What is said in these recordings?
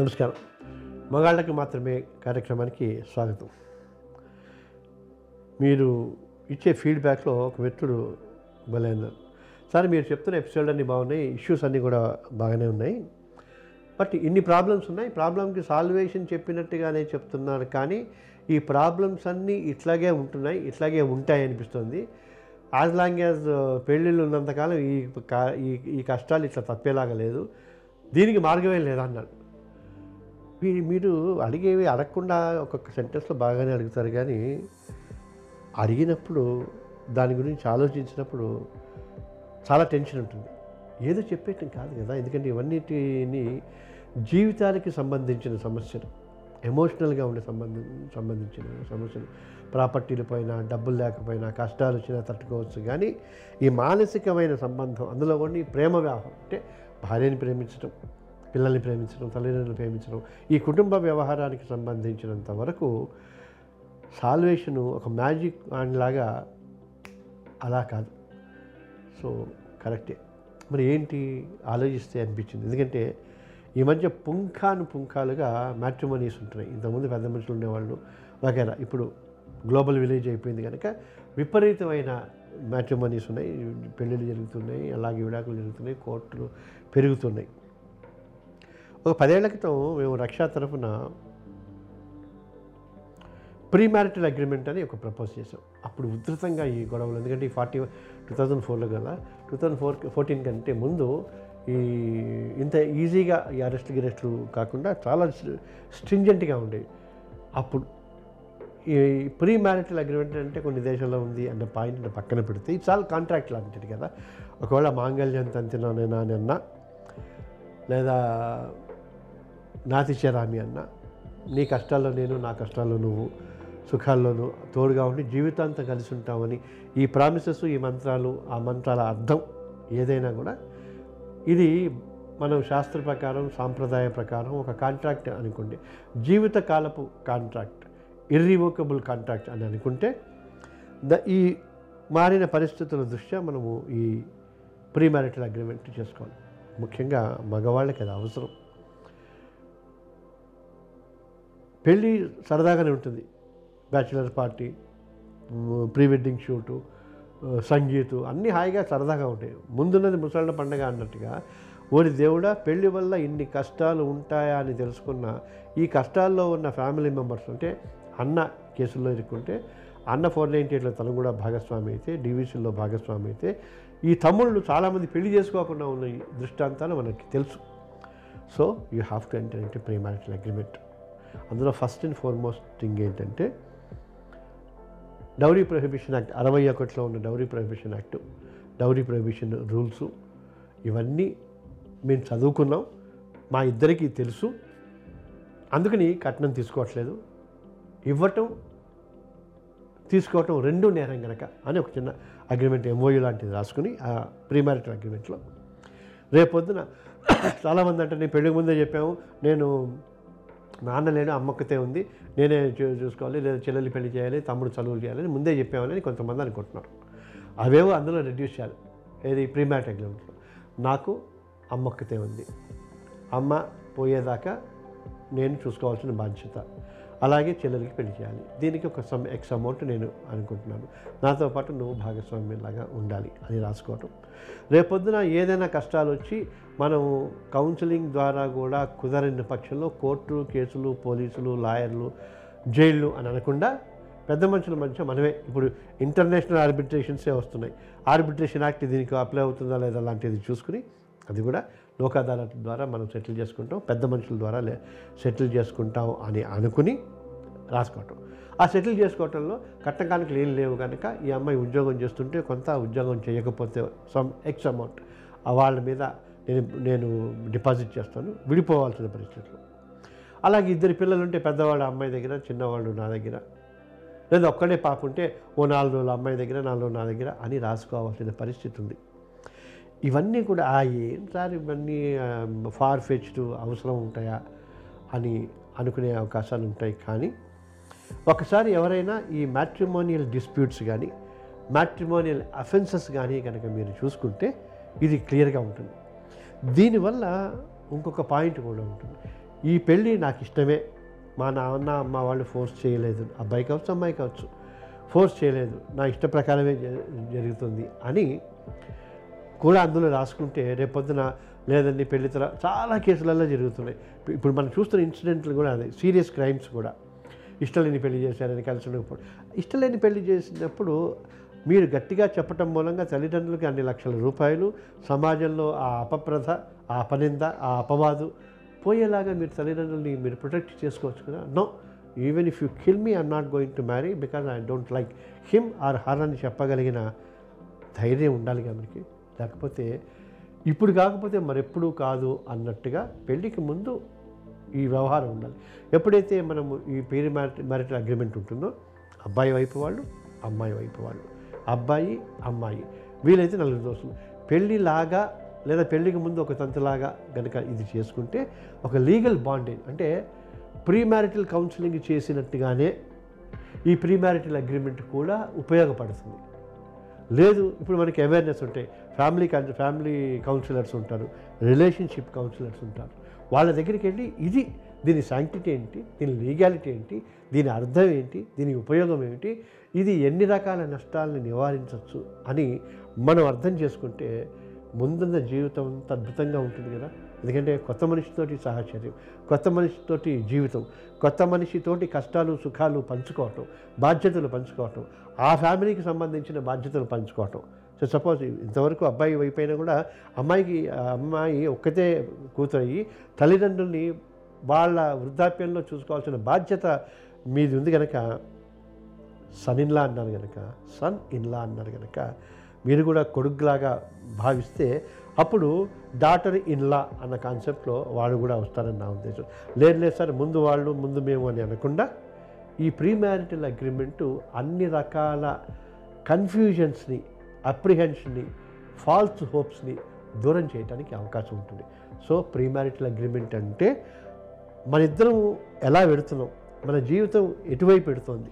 నమస్కారం. మగాళ్ళకి మాత్రమే కార్యక్రమానికి స్వాగతం. మీరు ఇచ్చే ఫీడ్బ్యాక్లో ఒక మిత్రుడు బలైనారు సార్ మీరు చెప్తున్న ఎపిసోడ్ అన్నీ బాగున్నాయి ఇష్యూస్ అన్నీ కూడా బాగానే ఉన్నాయి. బట్ ఇన్ని ప్రాబ్లమ్స్ ఉన్నాయి. ప్రాబ్లంకి సాల్వేషన్ చెప్పినట్టుగానే చెప్తున్నారు. కానీ ఈ ప్రాబ్లమ్స్ అన్నీ ఇట్లాగే ఉంటున్నాయి ఇట్లాగే ఉంటాయి అనిపిస్తుంది. యాజ్ లాంగ్ యాజ్ పెళ్ళిళ్ళు ఉన్నంతకాలం ఈ కా- ఈ ఈ కష్టాలు ఇట్లా తప్పేలాగా లేదు. దీనికి మార్గమే లేదన్నాడు మీరు అడిగేవి అడగకుండా ఒక్కొక్క సెంటెన్స్లో బాగానే అడుగుతారు కానీ అడిగినప్పుడు దాని గురించి ఆలోచించినప్పుడు చాలా టెన్షన్ ఉంటుంది. ఏదో చెప్పేయటం కాదు కదా ఎందుకంటే ఇవన్నిటిని జీవితానికి సంబంధించిన సమస్యలు ఎమోషనల్గా ఉండే సంబంధం సంబంధించిన సమస్యలు ప్రాపర్టీల పైన డబ్బులు లేకపోయినా కష్టాలు వచ్చినా తట్టుకోవచ్చు కానీ ఈ మానసికమైన సంబంధం అందులో కొన్ని ప్రేమ వ్యవహారం అంటే భార్యని ప్రేమించడం పిల్లల్ని ప్రేమించడం తల్లిదండ్రులను ప్రేమించడం ఈ కుటుంబ వ్యవహారానికి సంబంధించినంత వరకు సాల్వేషను ఒక మ్యాజిక్ లాగా అలా కాదు. సో కరెక్టే. మరి ఏంటి ఆలోచిస్తే అనిపించింది? ఎందుకంటే ఈ మధ్య పుంఖాను పుంఖాలుగా మ్యాట్రిమోనీస్ ఉంటున్నాయి. ఇంతకుముందు పెద్ద మనుషులు ఉండేవాళ్ళు వగేరా. ఇప్పుడు గ్లోబల్ విలేజ్ అయిపోయింది కనుక విపరీతమైన మ్యాట్రిమోనీస్ ఉన్నాయి. పెళ్ళిళ్ళు జరుగుతున్నాయి అలాగే విడాకులు జరుగుతున్నాయి కోర్టులు పెరుగుతున్నాయి. ఒక పదేళ్ళ క్రితం మేము రక్షా తరఫున ప్రీ మ్యారిటల్ అగ్రిమెంట్ అని ఒక ప్రపోజ్ చేసాం అప్పుడు ఉధృతంగా ఈ గొడవలు ఎందుకంటే ఈ ఫార్టీ టూ థౌజండ్ ఫోర్లో కదా టూ థౌజండ్ ఫోర్ ఫోర్టీన్ కంటే ముందు ఈ ఇంత ఈజీగా ఈ అరెస్ట్ గిరెస్టులు కాకుండా చాలా స్ట్రింజెంట్గా ఉండేవి. అప్పుడు ఈ ప్రీ మ్యారిటల్ అగ్రిమెంట్ అంటే కొన్ని దేశాల్లో ఉంది అన్న పాయింట్ పక్కన పెడితే ఇది చాలా కాంట్రాక్ట్ లాంటిది కదా. ఒకవేళ మాంగళ్యం తంతినానేనా అని లేదా నాతి చేరామి అన్న. నీ కష్టాల్లో నేను నా కష్టాల్లో నువ్వు సుఖాల్లోనూ తోడుగా ఉండి జీవితాంతం కలిసి ఉంటామని ఈ ప్రామిసెస్ ఈ మంత్రాలు ఆ మంత్రాల అర్థం ఏదైనా కూడా ఇది మనం శాస్త్ర ప్రకారం సాంప్రదాయ ప్రకారం ఒక కాంట్రాక్ట్ అనుకోండి. జీవితకాలపు కాంట్రాక్ట్ ఇర్రివోకబుల్ కాంట్రాక్ట్ అని అనుకుంటే ద ఈ మారిన పరిస్థితుల దృష్ట్యా మనము ఈ ప్రీ మ్యారిటల్ అగ్రిమెంట్ చేసుకోవాలి. ముఖ్యంగా మగవాళ్ళకి అది అవసరం. పెళ్ళి సరదాగానే ఉంటుంది. Bachelor party pre wedding shoot సంగీతం సంగీతు అన్నీ హాయిగా సరదాగా ఉంటాయి. ముందున్నది ముసళ్ళ పండగ అన్నట్టుగా ఓడి దేవుడా పెళ్ళి వల్ల ఇన్ని కష్టాలు ఉంటాయా అని తెలుసుకున్న ఈ కష్టాల్లో ఉన్న ఫ్యామిలీ మెంబర్స్ ఉంటే అన్న కేసుల్లో ఇరుక్కుంటే అన్న ఫోర్ నైంటీ ఎయిట్లో తను కూడా భాగస్వామి అయితే డివిసిల్లో భాగస్వామి అయితే ఈ తమ్ముళ్ళు చాలామంది పెళ్ళి చేసుకోకుండా ఉన్న దృష్టాంతాలు మనకి తెలుసు. So you have to enter into pre marital agreement అందులో ఫస్ట్ అండ్ ఫార్మోస్ట్ థింగ్ ఏంటంటే డౌరీ ప్రొహిబిషన్ యాక్ట్ అరవై ఒకటిలో ఉన్న dowry prohibition act dowry prohibition rules ఇవన్నీ మేము చదువుకున్నాం. మా ఇద్దరికీ తెలుసు. అందుకని కట్నం తీసుకోవట్లేదు. ఇవ్వటం తీసుకోవటం రెండు నేరం కనుక అని ఒక చిన్న అగ్రిమెంట్ ఎంఓయూ లాంటిది రాసుకుని ఆ ప్రీమారిటల్ అగ్రిమెంట్లో రేపొద్దున చాలామంది అంటే నేను పెళ్ళికి ముందే చెప్పాము నేను నాన్న లేడు అమ్మక్కతే ఉంది. నేనే చూసుకోవాలి లేదా చెల్లెలు పెళ్ళి చేయాలి తమ్ముడు చదువులు చేయాలని ముందే చెప్పామని కొంతమంది అనుకుంటున్నారు. అవేవో అందులో రెడ్యూస్ చేయాలి. ఏది? ప్రీమ్యాట్ అగ్రిమెంట్లో నాకు అమ్మక్కతే ఉంది. అమ్మ పోయేదాకా నేను చూసుకోవాల్సిన బాధ్యత. అలాగే చెల్లెలకి పెళ్ళి చేయాలి. దీనికి ఒక సమ్ ఎక్స్ అమౌంట్ నేను అనుకుంటున్నాను. నాతో పాటు నువ్వు భాగస్వామ్యంలాగా ఉండాలి అని రాసుకోవటం. రేపొద్దున ఏదైనా కష్టాలు వచ్చి మనం కౌన్సిలింగ్ ద్వారా కూడా కుదరని పక్షంలో కోర్టు కేసులు పోలీసులు లాయర్లు జైళ్ళు అని అనకుండా పెద్ద మనుషుల మధ్య మనమే ఇప్పుడు ఇంటర్నేషనల్ ఆర్బిట్రేషన్సే వస్తున్నాయి. ఆర్బిట్రేషన్ యాక్ట్ దీనికి అప్లై అవుతుందా లేదా లాంటిది చూసుకుని అది కూడా లోక్ అదాలత్ ద్వారా మనం సెటిల్ చేసుకుంటాం. పెద్ద మనుషుల ద్వారా లే సెటిల్ చేసుకుంటాం అని అనుకుని రాసుకోవటం. ఆ సెటిల్ చేసుకోవటంలో కట్టకానికి ఏం లేవు కనుక ఈ అమ్మాయి ఉద్యోగం చేస్తుంటే కొంత ఉద్యోగం చేయకపోతే సమ్ ఎక్స్ అమౌంట్ వాళ్ళ మీద నేను నేను డిపాజిట్ చేస్తాను విడిపోవాల్సిన పరిస్థితులు. అలాగే ఇద్దరు పిల్లలు ఉంటే అమ్మాయి దగ్గర చిన్నవాళ్ళు నా దగ్గర. లేదా ఒక్కడే పాప ఉంటే ఓ నాలుగు రోజులు అమ్మాయి దగ్గర నాలుగు నా దగ్గర అని రాసుకోవాల్సిన పరిస్థితి ఉంది. ఇవన్నీ కూడా ఆ ఏం సార్ ఇవన్నీ ఫార్ ఫెచ్డ్ అవసరం ఉంటాయా అని అనుకునే అవకాశాలు ఉంటాయి కానీ ఒకసారి ఎవరైనా ఈ మ్యాట్రిమోనియల్ డిస్ప్యూట్స్ కానీ మ్యాట్రిమోనియల్ అఫెన్సెస్ కానీ కనుక మీరు చూసుకుంటే ఇది క్లియర్గా ఉంటుంది. దీనివల్ల ఇంకొక పాయింట్ కూడా ఉంటుంది. ఈ పెళ్ళి నాకు ఇష్టమే. మా నాన్న అమ్మ వాళ్ళు ఫోర్స్ చేయలేదు. అబ్బాయి కావచ్చు అమ్మాయి కావచ్చు ఫోర్స్ చేయలేదు. నా ఇష్ట ప్రకారమే జ- జరుగుతుంది అని కూడా అందులో రాసుకుంటే రేపొద్దున లేదండి పెళ్ళి తర చాలా కేసులలో జరుగుతున్నాయి. ఇప్పుడు మనం చూస్తున్న ఇన్సిడెంట్లు కూడా అదే సీరియస్ క్రైమ్స్ కూడా. ఇష్టలేని పెళ్ళి చేశారని కలిసి ఉండకపోవడం. ఇష్టం పెళ్ళి చేసినప్పుడు మీరు గట్టిగా చెప్పటం మూలంగా తల్లిదండ్రులకి అన్ని లక్షల రూపాయలు సమాజంలో ఆ అపప్రథ ఆ అపనింద ఆ అపవాదు పోయేలాగా మీరు తల్లిదండ్రులని మీరు ప్రొటెక్ట్ చేసుకోవచ్చు కదా? No. Even if you kill me I'm not going to marry because I don't like him or her అని చెప్పగలిగిన ధైర్యం ఉండాలి మనకి? లేకపోతే ఇప్పుడు కాకపోతే మరెప్పుడు కాదు అన్నట్టుగా పెళ్ళికి ముందు ఈ వ్యవహారం ఉండాలి. ఎప్పుడైతే మనము ఈ పేరు మ్యారిటల్ అగ్రిమెంట్ ఉంటుందో అబ్బాయి వైపు వాళ్ళు అమ్మాయి వైపు వాళ్ళు. అబ్బాయి అమ్మాయి. వీలైతే నలుగురు దోస్తులు. పెళ్ళిలాగా లేదా పెళ్ళికి ముందు ఒక తంతులాగా కనుక ఇది చేసుకుంటే ఒక లీగల్ బాండేజ్ అంటే ప్రీ మ్యారిటల్ కౌన్సిలింగ్ చేసినట్టుగానే ఈ ప్రీ మ్యారిటల్ అగ్రిమెంట్ కూడా ఉపయోగపడుతుంది. లేదు ఇప్పుడు మనకి అవేర్నెస్ ఉంటాయి ఫ్యామిలీ ఫ్యామిలీ కౌన్సిలర్స్ ఉంటారు రిలేషన్షిప్ కౌన్సిలర్స్ ఉంటారు. వాళ్ళ దగ్గరికి వెళ్ళి ఇది దీని శాంక్టిటీ ఏంటి? దీని లీగాలిటీ ఏంటి? దీని అర్థం ఏంటి? దీని ఉపయోగం ఏమిటి? ఇది ఎన్ని రకాల నష్టాలను నివారించవచ్చు అని మనం అర్థం చేసుకుంటే ముందున్న జీవితం అంత అద్భుతంగా ఉంటుంది కదా. ఎందుకంటే కొత్త మనిషితోటి సహచర్యం కొత్త మనిషితోటి జీవితం కొత్త మనిషితోటి కష్టాలు సుఖాలు పంచుకోవటం బాధ్యతలు పంచుకోవటం ఆ ఫ్యామిలీకి సంబంధించిన బాధ్యతలు పంచుకోవటం. సో సపోజ్ ఇంతవరకు అబ్బాయి అయిపోయినా కూడా అమ్మాయికి ఆ అమ్మాయి ఒక్కతే కూతురయ్యి తల్లిదండ్రుల్ని వాళ్ళ వృద్ధాప్యంలో చూసుకోవాల్సిన బాధ్యత మీది ఉంది కనుక సన్ ఇన్లా అన్నారు కనుక సన్ ఇన్లా అన్నారు కనుక మీరు కూడా కొడుకులాగా భావిస్తే అప్పుడు డాటర్ ఇన్లా అన్న కాన్సెప్ట్లో వాళ్ళు కూడా వస్తారని నా ఉద్దేశం. లేదు లేదు సార్ ముందు వాళ్ళు ముందు మేము అని అనకుండా ఈ ప్రీ మ్యారిటల్ అగ్రిమెంటు అన్ని రకాల కన్ఫ్యూజన్స్ని అప్రిహెన్షన్ని ఫాల్స్ హోప్స్ని దూరం చేయడానికి అవకాశం ఉంటుంది. సో ప్రీ మ్యారిటల్ అగ్రిమెంట్ అంటే మన ఇద్దరం ఎలా పెడుతున్నాం మన జీవితం ఎటువైపు పెడుతోంది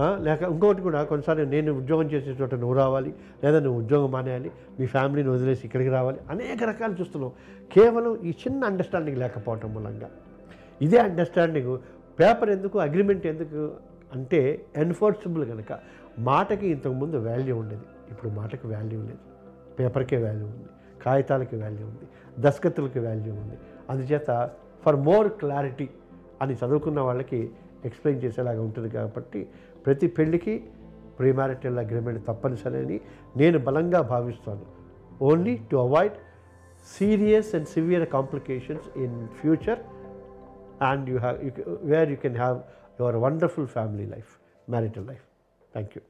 లేక ఇంకోటి కూడా కొన్నిసార్లు నేను ఉద్యోగం చేసే చోట నువ్వు రావాలి లేదా నువ్వు ఉద్యోగం మానేయాలి మీ ఫ్యామిలీని వదిలేసి ఇక్కడికి రావాలి అనేక రకాలు చూస్తున్నాం కేవలం ఈ చిన్న అండర్స్టాండింగ్ లేకపోవటం మూలంగా. ఇదే అండర్స్టాండింగ్ పేపర్ ఎందుకు అగ్రిమెంట్ ఎందుకు అంటే ఎన్ఫోర్సబుల్ కనుక మాటకి ఇంతకుముందు వాల్యూ ఉండేది. ఇప్పుడు మాటకి వాల్యూ లేదు. పేపర్కే వాల్యూ ఉంది. కాగితాలకి వాల్యూ ఉంది. దస్కత్తులకి వాల్యూ ఉంది. అందుచేత ఫర్ మోర్ క్లారిటీ అని చదువుకున్న వాళ్ళకి ఎక్స్ప్లెయిన్ చేసేలాగా ఉంటుంది కాబట్టి ప్రతి పెళ్ళికి ప్రీమారిటల్ అగ్రిమెంట్ తప్పనిసరి అని నేను బలంగా భావిస్తాను. Only to avoid serious and severe complications in future and you have where you can have your wonderful family life marital life thank you